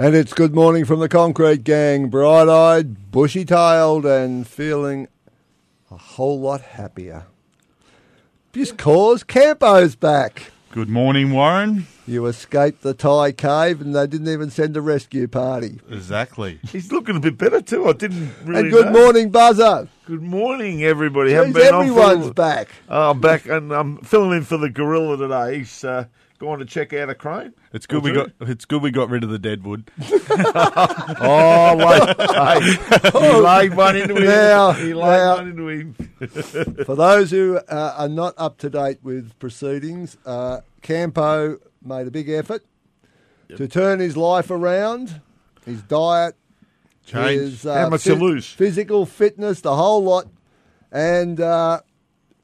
And it's good morning from the Concrete Gang, bright eyed, bushy tailed, and feeling a whole lot happier. Just cause Campo's back. Good morning, Warren. You escaped the Thai cave and they didn't even send a rescue party. Exactly. He's looking a bit better too. I didn't really. and good know. morning, Buzzer. Good morning, everybody. Haven't Jeez, been on everyone's for- back. Oh, I'm back, and I'm filling in for the gorilla today. He's uh, going to check out a crane. It's good we got. It's good we got rid of the deadwood. Oh, wait, hey, he laid one into him. Now, he laid now. one into him. For those who uh, are not up to date with proceedings, uh, Campo made a big effort to turn his life around, his diet, Change. his uh, How much to lose? physical fitness, the whole lot, and uh,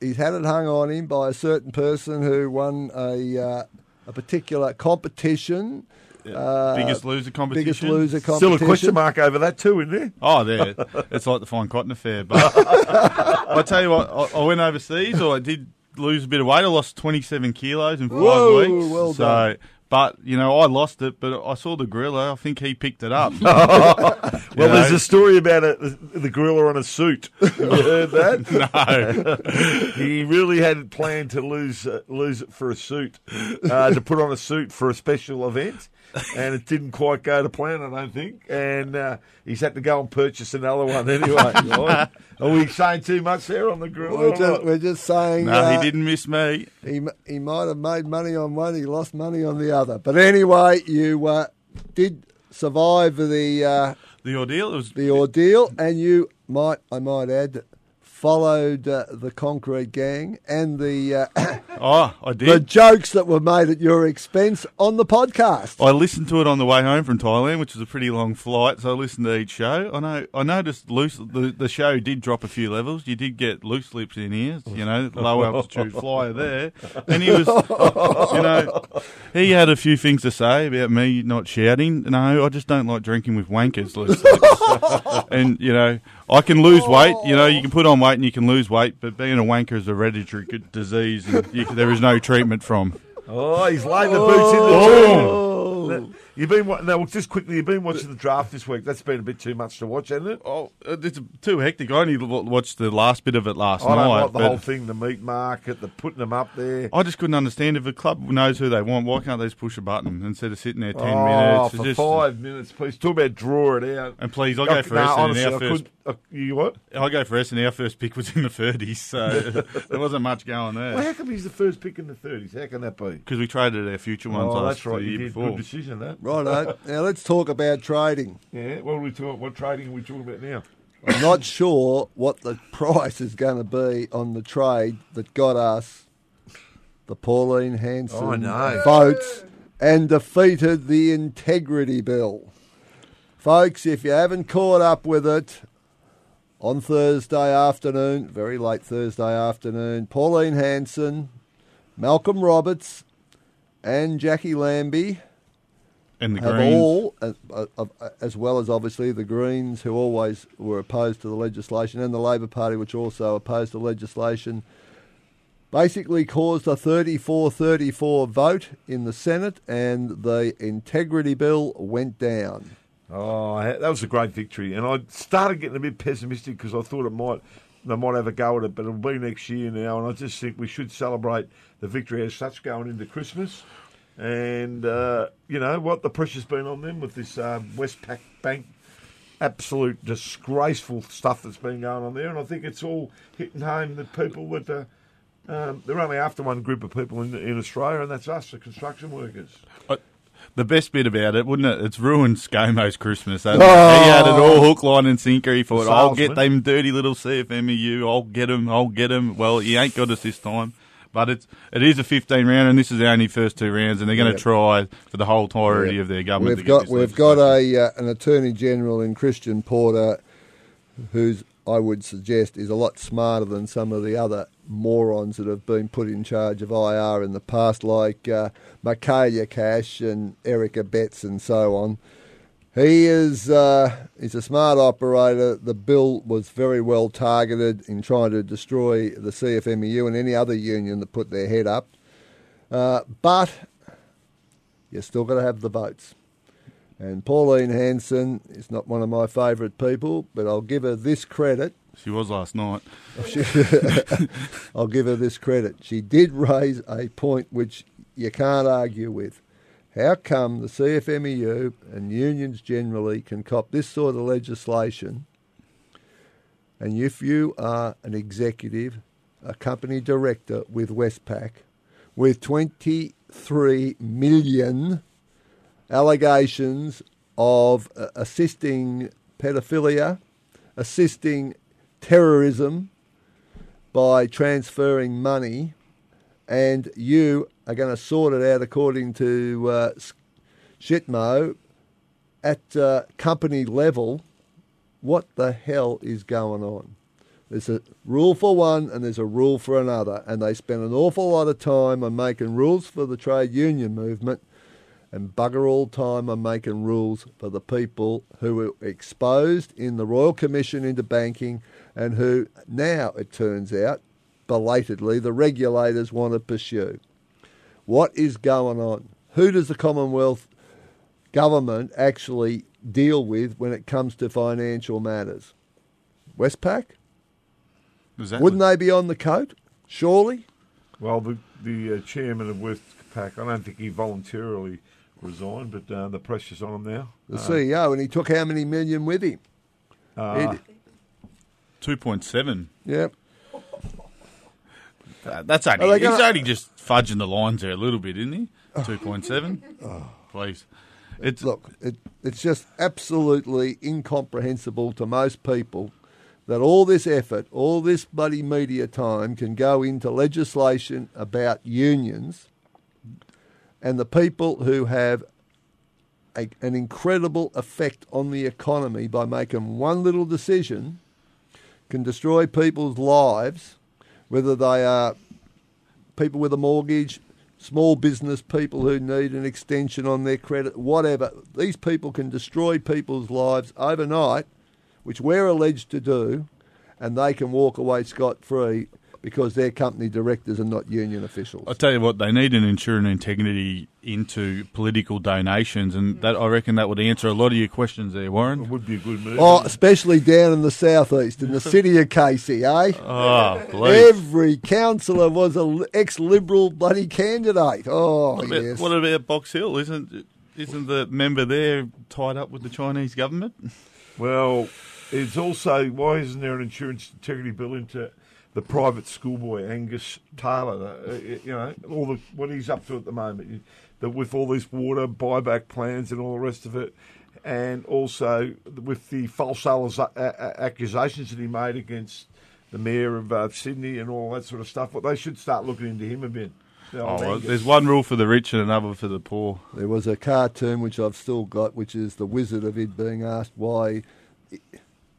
he's had it hung on him by a certain person who won a uh, a particular competition. Uh, biggest loser competition. biggest loser competition. Still a question mark over that too, isn't there? Oh, there. It's like the fine cotton affair. But I tell you what, I, I went overseas, or I did lose a bit of weight. I lost 27 kilos in five Whoa, weeks. well so, done. But you know, I lost it. But I saw the gorilla. I think he picked it up. Well, You there's a story about a, the, the gorilla on a suit. Have you heard that? no. he really had planned to lose uh, lose it for a suit, uh, to put on a suit for a special event, and it didn't quite go to plan, I don't think. And uh, he's had to go and purchase another one anyway. Right? Are we saying too much there on the gorilla? We're just, we're just saying No, uh, he didn't miss me. He he might have made money on one, he lost money on the other. But anyway, you uh, did survive the uh, The ordeal it was the ordeal, and you might I might add followed uh, the Concrete Gang and the uh, Oh, I did. the jokes that were made at your expense on the podcast. I listened to it on the way home from Thailand, which was a pretty long flight. So I listened to each show. I know. I noticed loose. The, the show did drop a few levels. You did get loose lips in ears. You know, low altitude flyer there, and he was, you know, he had a few things to say about me not shouting. No, I just don't like drinking with wankers loose lips. and you know, I can lose weight. You know, you oh. can put on weight and you can lose weight, but being a wanker is a hereditary disease, and you, there is no treatment from. Oh, he's laid the boots in the Oh. You've been now just quickly. You've been watching the draft this week. That's been a bit too much to watch, hasn't it? Oh, uh, it's too hectic. I only watched the last bit of it last I don't night. like the whole thing, the meat market, the putting them up there. I just couldn't understand if a club knows who they want, why can't they just push a button instead of sitting there ten oh, minutes? for Just- five minutes, please. Talk about draw it out. And please, I'll go for no, Essendon. honestly, Our I first, could. Uh, you what? I'll go for Essendon. Our first pick was in the thirties, so there wasn't much going there. Well, how come he's the first pick in the thirties? How can that be? Because we traded our future ones Oh, last that's right. You did. before. Good decision, that. Righto. now let's talk about trading. Yeah. What are we talking? What trading are we talking about now? I'm not sure what the price is going to be on the trade that got us the Pauline Hanson know. votes and defeated the integrity bill. Folks, if you haven't caught up with it, on Thursday afternoon, very late Thursday afternoon, Pauline Hanson, Malcolm Roberts, and Jacqui Lambie And the have Greens. all, uh, as well as obviously the Greens, who always were opposed to the legislation, and the Labor Party, which also opposed the legislation, basically caused a 34 34 vote in the Senate, and the integrity bill went down. Oh, that was a great victory, and I started getting a bit pessimistic because I thought it might they might have a go at it, but it'll be next year now, and I just think we should celebrate the victory as such going into Christmas. And uh, you know what, the pressure's been on them with this uh, Westpac Bank absolute disgraceful stuff that's been going on there, and I think it's all hitting home that people that uh, um, they're only after one group of people in, in Australia, and that's us, the construction workers. Uh, The best bit about it, wouldn't it? It's ruined ScoMo's Christmas. Oh. He had it all hook, line, and sinker. He thought, I'll get them dirty little CFMEU. I'll get them. I'll get them. Well, he ain't got us this time. But it's it is a 15 round, and this is the only first two rounds, and they're going to try for the whole entirety of their government. We've to get got we've got a uh, an attorney general in Christian Porter, who's I would suggest is a lot smarter than some of the other morons that have been put in charge of IR in the past, like uh, Cash and Eric Abetz and so on. He is uh, he's a smart operator. The bill was very well targeted in trying to destroy the CFMEU and any other union that put their head up. Uh, but you're still going to have the votes. And Pauline Hanson is not one of my favourite people, but I'll give her this credit. She was last night. I'll give her this credit. She did raise a point which you can't argue with. How come the CFMEU and unions generally can cop this sort of legislation? And if you are an executive, a company director with Westpac, with 23 million allegations of uh, assisting pedophilia, assisting terrorism by transferring money, and you are going to sort it out according to uh, Shitmo at uh, company level. What the hell is going on? There's a rule for one and there's a rule for another, and they spend an awful lot of time on making rules for the trade union movement and bugger all time on making rules for the people who were exposed in the Royal Commission into banking and who now, it turns out, belatedly, the regulators want to pursue. What is going on? Who does the Commonwealth government actually deal with when it comes to financial matters? Westpac? That Wouldn't they be on the coat? Surely? Well, the the uh, chairman of Westpac, I don't think he voluntarily resigned, but uh, the pressure's on him now. The CEO, and he took how many million with him? Uh, 2.7? Yep. Uh, that's only, Are he's gonna- only just fudging the lines there a little bit, isn't he? 2.7? Please. It's, Look, it, it's just absolutely incomprehensible to most people that all this effort, all this bloody media time can go into legislation about unions and the people who have a, an incredible effect on the economy by making one little decision can destroy people's lives, whether they are people with a mortgage, small business people who need an extension on their credit, whatever. These people can destroy people's lives overnight, which we're alleged to do, and they can walk away scot free because their company directors are not union officials. I tell you what, they need an ensuring integrity into political donations, and that I reckon that would answer a lot of your questions there, Warren. it Warren. would be a good move. Oh, especially down in the southeast, in the city of Casey, eh? Oh, please. Every councillor was an ex-liberal bloody candidate. Oh, What about, yes. what about Box Hill? Isn't isn't the member there tied up with the Chinese government? Well, it's also why isn't there an ensuring integrity bill into the private schoolboy Angus Taylor. Uh, you know, all the what he's up to at the moment. You- That with all these water buyback plans and all the rest of it, and also with the false aliza- a- a- accusations that he made against the mayor of uh, Sydney and all that sort of stuff. Well, they should start looking into him a bit. Oh, well, there's one rule for the rich and another for the poor. There was a cartoon which I've still got, which is the Wizard of Id being asked why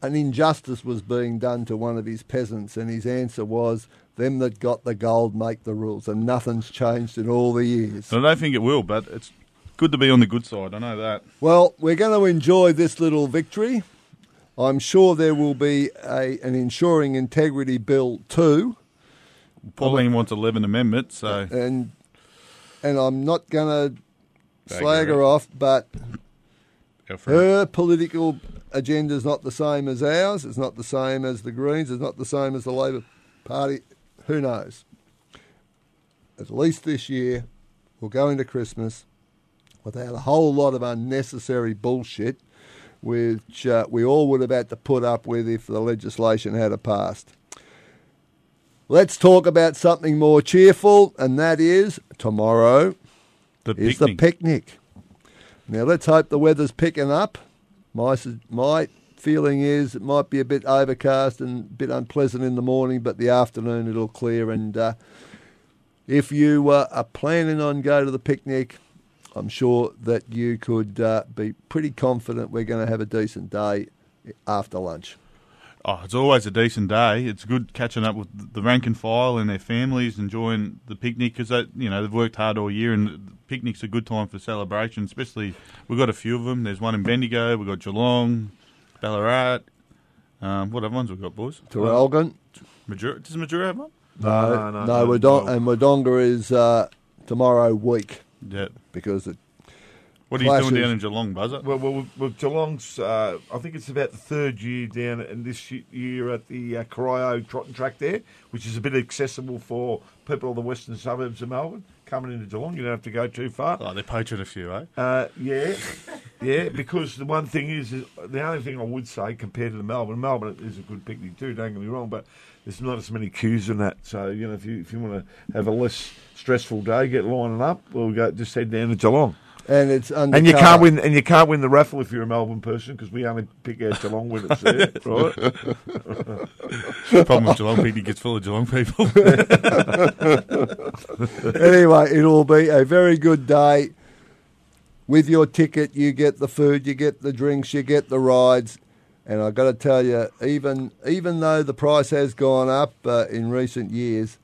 an injustice was being done to one of his peasants, and his answer was, "Them that got the gold make the rules," and nothing's changed in all the years. I don't think it will, but it's good to be on the good side. I know that. Well, we're going to enjoy this little victory. I'm sure there will be a, an ensuring integrity bill too, Pauline wants 11 amendments, so and and I'm not going to slag her off, but go for it. Her political agenda is not the same as ours. It's not the same as the Greens. It's not the same as the Labor Party. Who knows? At least this year, we'll go into Christmas without a whole lot of unnecessary bullshit, which uh, we all would have had to put up with if the legislation had passed. Let's talk about something more cheerful, and that is tomorrow The is picnic. the picnic. Now let's hope the weather's picking up. My my feeling is it might be a bit overcast and a bit unpleasant in the morning, but the afternoon it'll clear. And uh, if you uh, are planning on go to the picnic, I'm sure that you could uh, be pretty confident we're going to have a decent day after lunch. Oh, it's always a decent day. It's good catching up with the rank and file and their families, enjoying the picnic because you know they've worked hard all year, and the picnic's a good time for celebration. Especially we've got a few of them. There's one in Bendigo. We've got Geelong, Ballarat. Um, what other ones we've got, boys? Traralgon? Mildura, does Mildura have one? No, no, no, no, no, Wodong- no. and Wodonga is uh, tomorrow week Yeah. because it, What are you doing down in Geelong, Buzzer? Well, well, well Geelong's, uh, I think it's about the third year down in this year at the uh, Corio Trotting Track there, which is a bit accessible for people of the western suburbs of Melbourne coming into Geelong. You don't have to go too far. Oh, they're poaching a few, eh? Uh, yeah, yeah. Because the one thing is, is, the only thing I would say compared to the Melbourne, Melbourne is a good picnic too. Don't get me wrong, but there's not as many queues in that. So you know, if you if you want to have a less stressful day, get lining up. We'll go just head down to Geelong. And it's under And you can't win, and you can't win the raffle if you're a Melbourne person because we only pick out Geelong when it's there, right? Problem with Geelong picnic gets full of Geelong people. anyway, it'll be a very good day. With your ticket, you get the food, you get the drinks, you get the rides, and I've got to tell you, even even though the price has gone up uh, in recent years,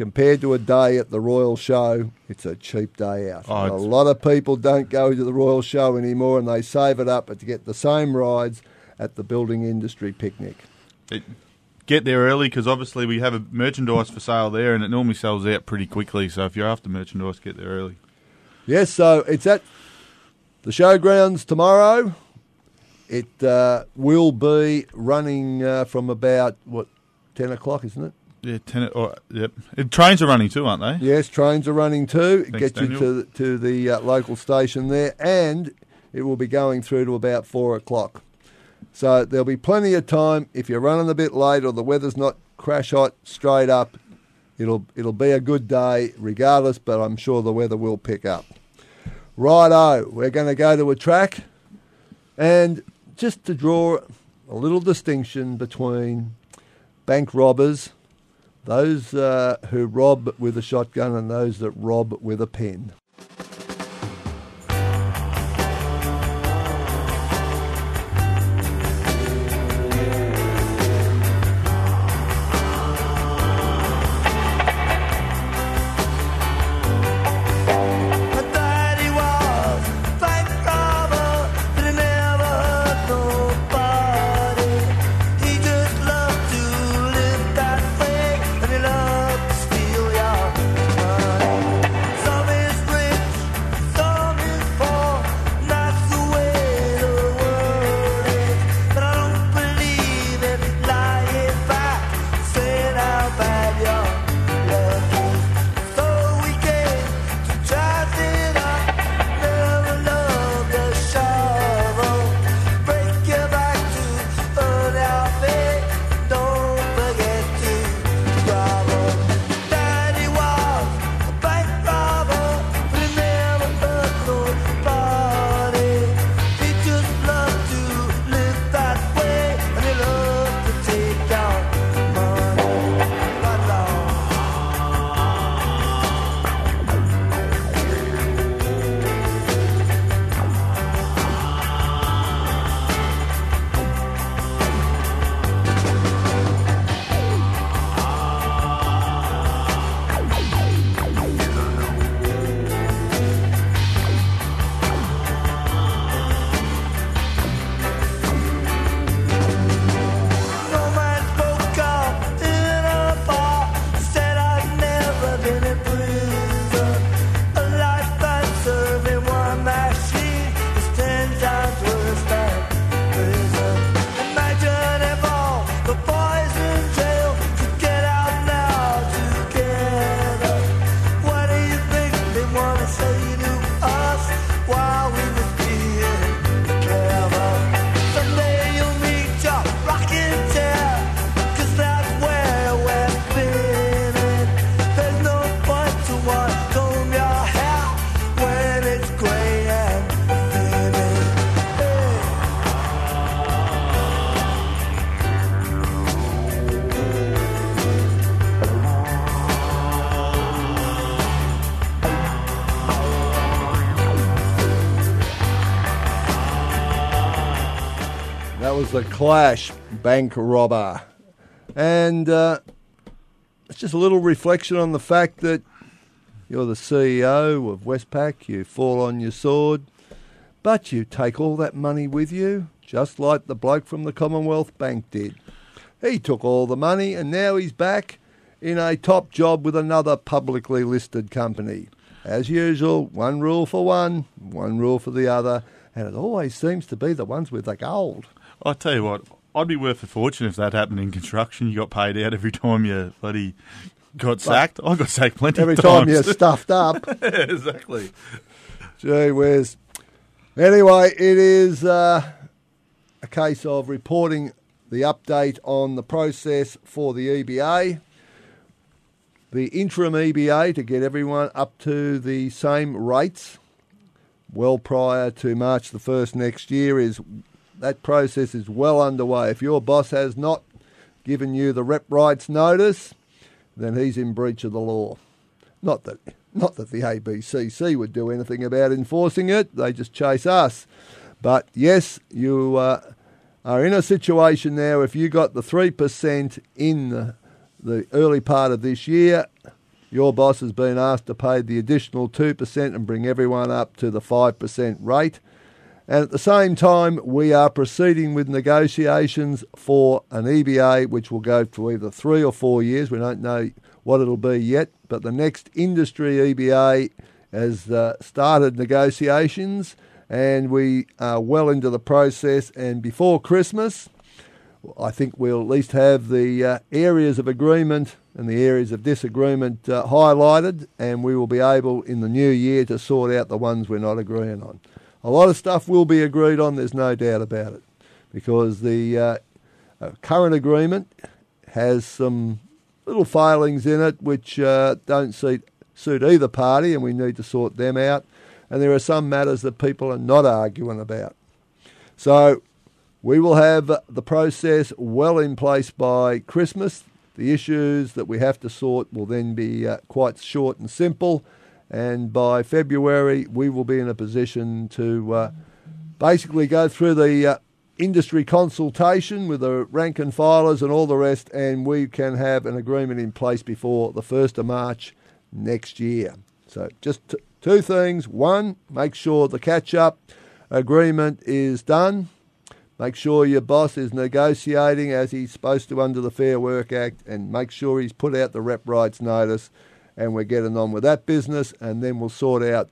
compared to a day at the Royal Show, it's a cheap day out. Oh, a lot of people don't go to the Royal Show anymore, and they save it up to get the same rides at the building industry picnic. It- get there early because obviously we have a merchandise for sale there, and it normally sells out pretty quickly. So if you're after merchandise, get there early. Yes, so it's at the showgrounds tomorrow. It uh, will be running uh, from about what ten o'clock, isn't it? Yeah, ten. Or, yep. And trains are running too, aren't they? Yes, trains are running too. Thanks, Get you to to the uh, local station there, and it will be going through to about four o'clock. So there'll be plenty of time. If you're running a bit late or the weather's not crash hot straight up, it'll it'll be a good day regardless. But I'm sure the weather will pick up. Righto, we're going to go to a track, and just to draw a little distinction between bank robbers, those uh, who rob with a shotgun, and those that rob with a pen. Was the Clash Bank Robber. And uh, it's just a little reflection on the fact that you're the CEO of Westpac, you fall on your sword, but you take all that money with you, just like the bloke from the Commonwealth Bank did. He took all the money and now he's back in a top job with another publicly listed company. As usual, one rule for one, one rule for the other, and it always seems to be the ones with the gold. I tell you what, I'd be worth a fortune if that happened in construction. You got paid out every time you bloody got sacked. I got sacked plenty Every of time times. you're stuffed up. exactly. Gee whiz. Anyway, it is uh, a case of reporting the update on the process for the EBA. The interim EBA to get everyone up to the same rates well prior to March the 1st next year is that process is well underway. If your boss has not given you the rep rights notice, then he's in breach of the law. Not that not that the ABCC would do anything about enforcing it; they just chase us. But yes, you uh, are in a situation now. If you got the three percent in the, the early part of this year, your boss has been asked to pay the additional two percent and bring everyone up to the five percent rate. And at the same time, we are proceeding with negotiations for an EBA, which will go for either three or four years. We don't know what it'll be yet, but the next industry EBA has uh, started negotiations, and we are well into the process. And before Christmas, I think we'll at least have the uh, areas of agreement and the areas of disagreement uh, highlighted, and we will be able in the new year to sort out the ones we're not agreeing on. A lot of stuff will be agreed on, there's no doubt about it, because the uh, uh, current agreement has some little failings in it which uh, don't suit, suit either party, and we need to sort them out. And there are some matters that people are not arguing about. So we will have the process well in place by Christmas. The issues that we have to sort will then be uh, quite short and simple. And by February, we will be in a position to uh, basically go through the uh, industry consultation with the rank and filers and all the rest, and we can have an agreement in place before the 1st of March next year. So, just t- two things. One, make sure the catch up agreement is done. Make sure your boss is negotiating as he's supposed to under the Fair Work Act, and make sure he's put out the rep rights notice. And we're getting on with that business, and then we'll sort out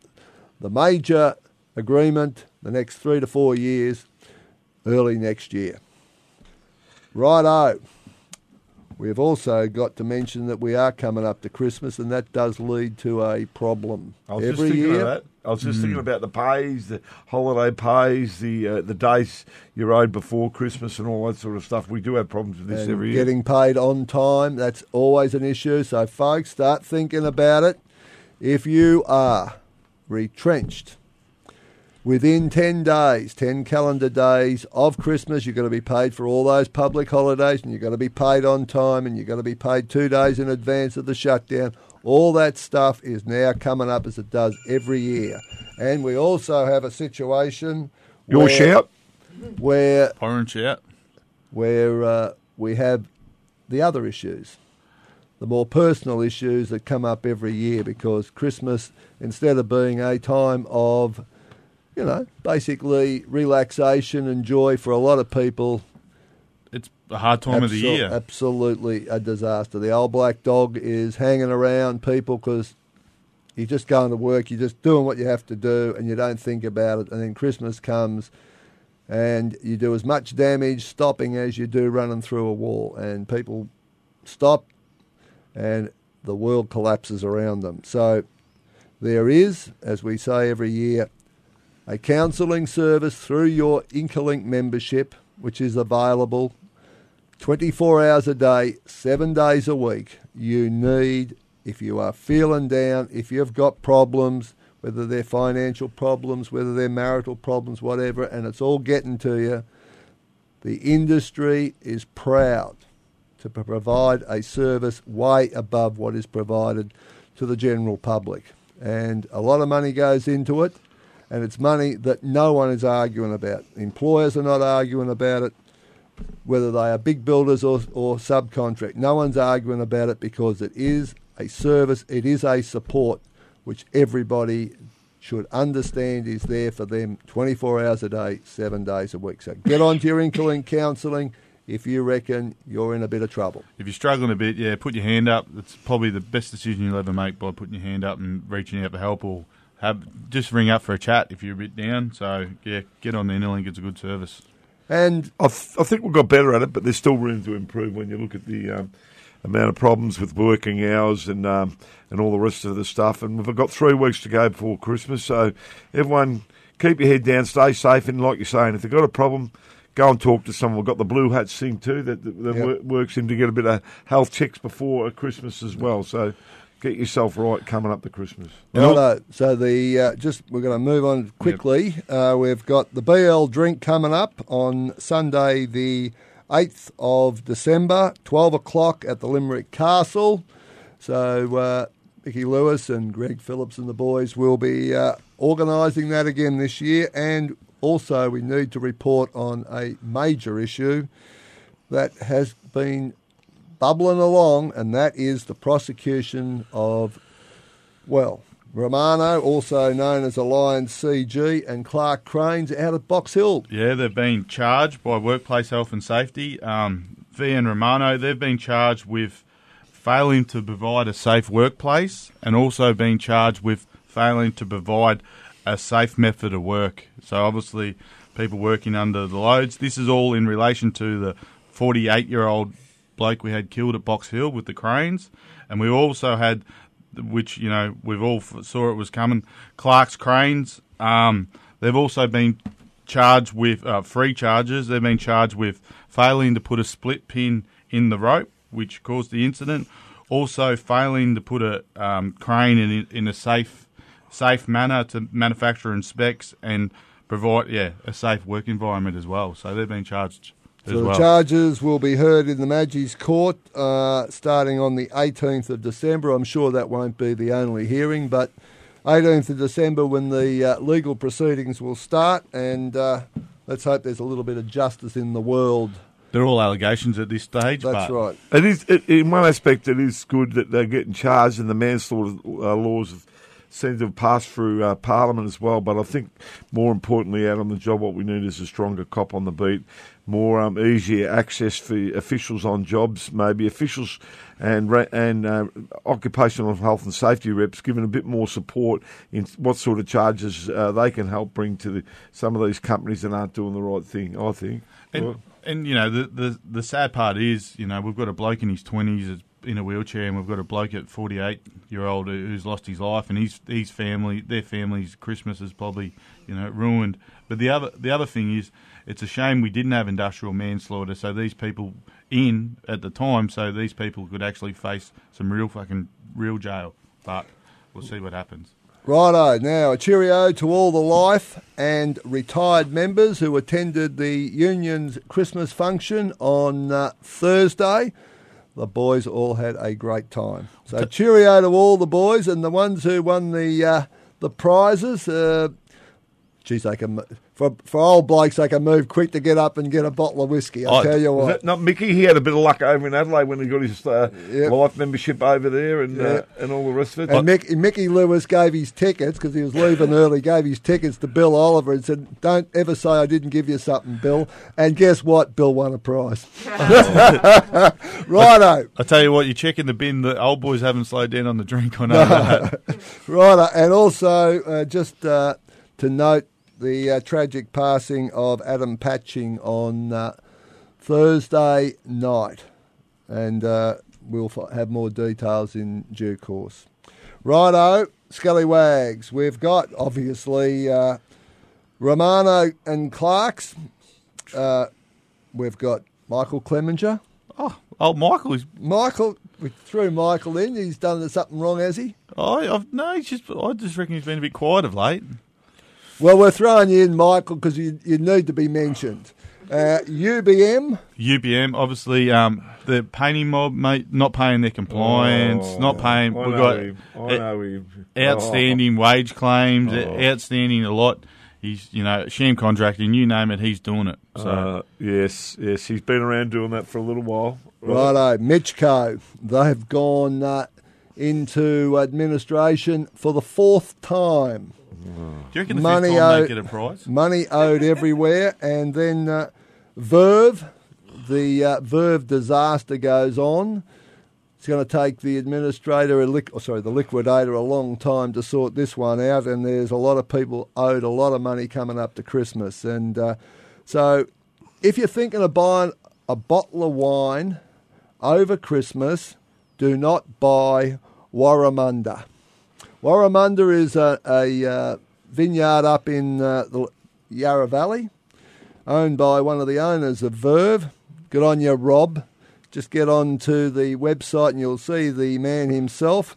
the major agreement the next three to four years early next year. Righto. We've also got to mention that we are coming up to Christmas, and that does lead to a problem. I was Every just thinking year, of that. I was just thinking about the pays, the holiday pays, the uh, the days you're owed before Christmas, and all that sort of stuff. We do have problems with this and every year. getting paid on time, that's always an issue. So, folks, start thinking about it. If you are retrenched within 10 days, 10 calendar days of Christmas, you're going to be paid for all those public holidays and you're going to be paid on time and you're going to be paid two days in advance of the shutdown. All that stuff is now coming up as it does every year. And we also have a situation Your where, shout. where Orange out. where uh, we have the other issues, the more personal issues that come up every year because Christmas, instead of being a time of, you know, basically relaxation and joy for a lot of people, It's a hard time of the year. absolutely a disaster. The old black dog is hanging around people because you're just going to work, you're just doing what you have to do, and you don't think about it. And then Christmas comes, and you do as much damage stopping as you do running through a wall, and people stop, and the world collapses around them. So there is, as we say every year, a counselling service through your Incolink membership, which is available 24 hours a day, seven days a week. You need, if you are feeling down, if you've got problems, whether they're financial problems, whether they're marital problems, whatever, and it's all getting to you, the industry is proud to provide a service way above what is provided to the general public. And a lot of money goes into it, and it's money that no one is arguing about. Employers are not arguing about it, whether they are big builders or, or subcontract. No one's arguing about it because it is a service, it is a support which everybody should understand is there for them 24 hours a day, seven days a week. So get on to your Incolink counselling if you reckon you're in a bit of trouble. If you're struggling a bit, yeah, put your hand up. It's probably the best decision you'll ever make by putting your hand up and reaching out for help or have just ring up for a chat if you're a bit down. So yeah, get on the Incolink. It's a good service. And I, th- I think we've got better at it, but there's still room to improve when you look at the um, amount of problems with working hours and um, and all the rest of the stuff. And we've got three weeks to go before Christmas, so everyone keep your head down, stay safe, and like you're saying, if they've got a problem. Go and talk to someone. We've got the Blue Hats thing too that, that, that Yep. works in to get a bit of health checks before Christmas as well. So get yourself right coming up to Christmas. Righto. So the uh, just we're going to move on quickly. Uh, we've got the BL drink coming up on Sunday, the eighth of December, twelve o'clock at the Limerick Castle. So uh, Mickey Lewis and Greg Phillips and the boys will be uh, organising that again this year, and also we need to report on a major issue that has been bubbling along, and that is the prosecution of well, Romano, also known as Alliance CG, and Clark Cranes out of Box Hill. Yeah, they've been charged by Workplace Health and Safety. Um, V and Romano, they've been charged with failing to provide a safe workplace and also being charged with failing to provide a safe method of work. So obviously, people working under the loads. This is all in relation to the 48-year-old bloke we had killed at Box Hill with the cranes, and we also had, which you know we've all saw it was coming, Clark's cranes. Um, they've also been charged with uh, free charges. They've been charged with failing to put a split pin in the rope, which caused the incident. Also, failing to put a um, crane in in a safe safe manner to manufacture and specs and provide yeah a safe work environment as well. So they've been charged So the well. charges will be heard in the Magis Court uh, starting on the 18th of December. I'm sure that won't be the only hearing, but 18th of December when the uh, legal proceedings will start, and uh, let's hope there's a little bit of justice in the world. They're all allegations at this stage. That's but right. It is, it, in one aspect, it is good that they're getting charged in the manslaughter uh, laws have seem to have passed through uh, Parliament as well. But I think more importantly, out on the job, what we need is a stronger cop on the beat, more um, easier access for officials on jobs, maybe officials and and uh, occupational health and safety reps given a bit more support in what sort of charges uh, they can help bring to the, some of these companies that aren't doing the right thing. I think. And, Well, and you know the, the the sad part is you know we've got a bloke in his twenties in a wheelchair, and we've got a bloke at forty eight year old who's lost his life, and his his family, their family's Christmas is probably you know ruined. But the other the other thing is, it's a shame we didn't have industrial manslaughter, so these people in at the time, so these people could actually face some real fucking real jail. But we'll see what happens. Righto, now a cheerio to all the life and retired members who attended the union's Christmas function on uh, Thursday. The boys all had a great time. So cheerio to all the boys and the ones who won the uh, the prizes. Uh, geez, they can for for old blokes they can move quick to get up and get a bottle of whiskey. I'll Oh, tell you what. not Mickey? He had a bit of luck over in Adelaide when he got his uh, Yep. life membership over there and uh, and all the rest of it. And Mick, Mickey Lewis gave his tickets because he was leaving early. Gave his tickets to Bill Oliver and said, "Don't ever say I didn't give you something, Bill." And guess what? Bill won a prize. Righto, I tell you what, you check in the bin. The old boys haven't slowed down on the drink. I know that. righto, and also uh, just uh, to note the uh, tragic passing of Adam Patching on uh, Thursday night, and uh, we'll f- have more details in due course. Righto, Scallywags. We've got obviously uh, Romano and Clark's. Uh, we've got Michael Clemenger. Oh, old Michael is. Michael, we threw Michael in. He's done something wrong, has he? Oh, I've, no, he's just. I just reckon he's been a bit quiet of late. Well, we're throwing you in, Michael, because you, you need to be mentioned. Uh, UBM, UBM, obviously, um, the painting mob, mate, not paying their compliance, Oh, not paying. I We've know got him. I know him. outstanding wage claims, Oh. outstanding a lot. He's you know sham contracting, you name it, he's doing it. So Uh, yes, yes, he's been around doing that for a little while. Right. Righto, Mitchco. They've gone uh, into administration for the fourth time. Do you reckon the Money fifth out- get a prize? Money owed everywhere, and then uh, Verve, the uh, Verve disaster goes on. It's going to take the administrator, oh, sorry, the liquidator, a long time to sort this one out, and there's a lot of people owed a lot of money coming up to Christmas, and uh, so if you're thinking of buying a bottle of wine over Christmas, do not buy Warramunda. Warramunda is a, a uh, vineyard up in uh, the Yarra Valley, owned by one of the owners of Verve. Good on you, Rob. Just get on to the website and you'll see the man himself,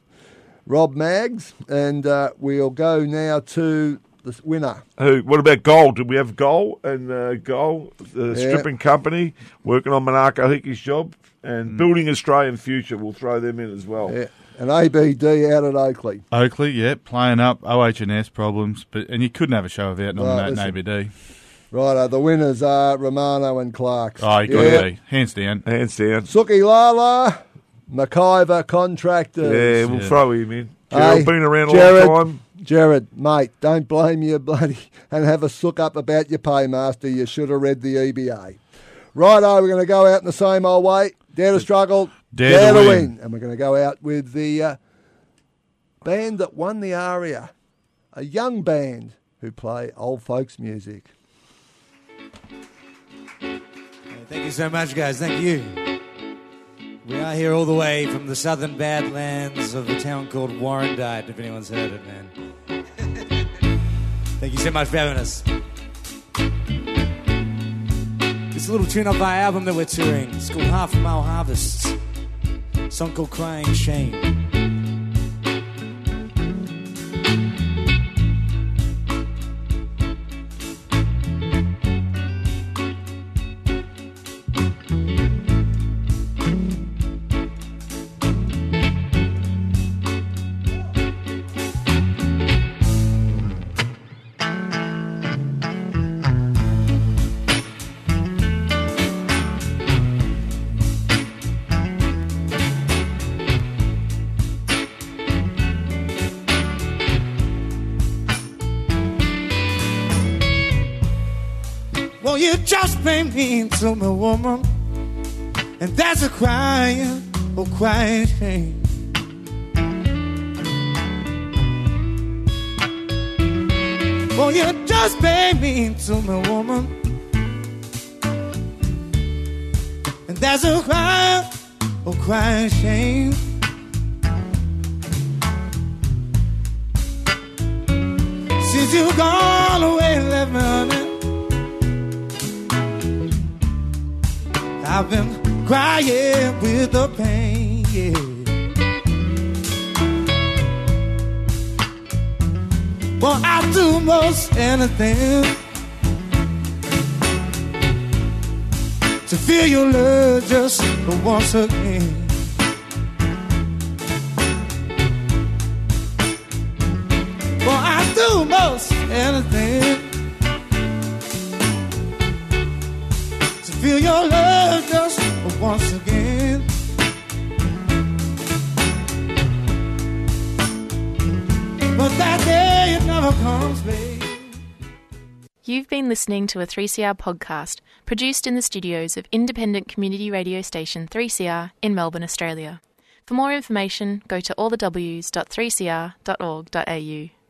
Rob Maggs, and uh, we'll go now to the winner. Who? What about Gold? Did we have Gold and uh, Gold, the Yeah. stripping company, working on Monaco Hickey's job and building Australian future? We'll throw them in as well. Yeah. And ABD out at Oakleigh. Oakleigh, yeah, playing up OH&S problems, but and you couldn't have a show without nominating listen. ABD. Righto, uh, the winners are Romano and Clarks. Oh, you got Yeah. to be hands down. Hands down. Suki Lala, McIver Contractors. Yeah, we'll Yeah. throw him in. Hey, been around a Jared, long time. Jared, mate, don't blame your bloody and have a sook up about your paymaster. You should have read the EBA. Righto, we're going to go out in the same old way. Dare to struggle, Dare to win. And we're going to go out with the uh, band that won the ARIA, a young band who play old folks music. Thank you so much, guys. Thank you. We are here all the way from the southern badlands of a town called Warrandyte, if anyone's heard it, man. Thank you so much for having us. It's a little tune off our album that we're touring. It's called Half a Mile Harvests. Song called Crying Shame. You just made me into a woman, and that's a crying, oh crying shame. Well, you just made me into a woman, and that's a crying, oh crying shame. I've been crying with the pain. Yeah. Well, I do most anything to feel your love just once again. Well, I do most anything feel your love just once again. But that day it never comes, babe. You've been listening to a 3CR podcast produced in the studios of independent community radio station 3CR in Melbourne, Australia. For more information, go to allthews.3cr.org.au.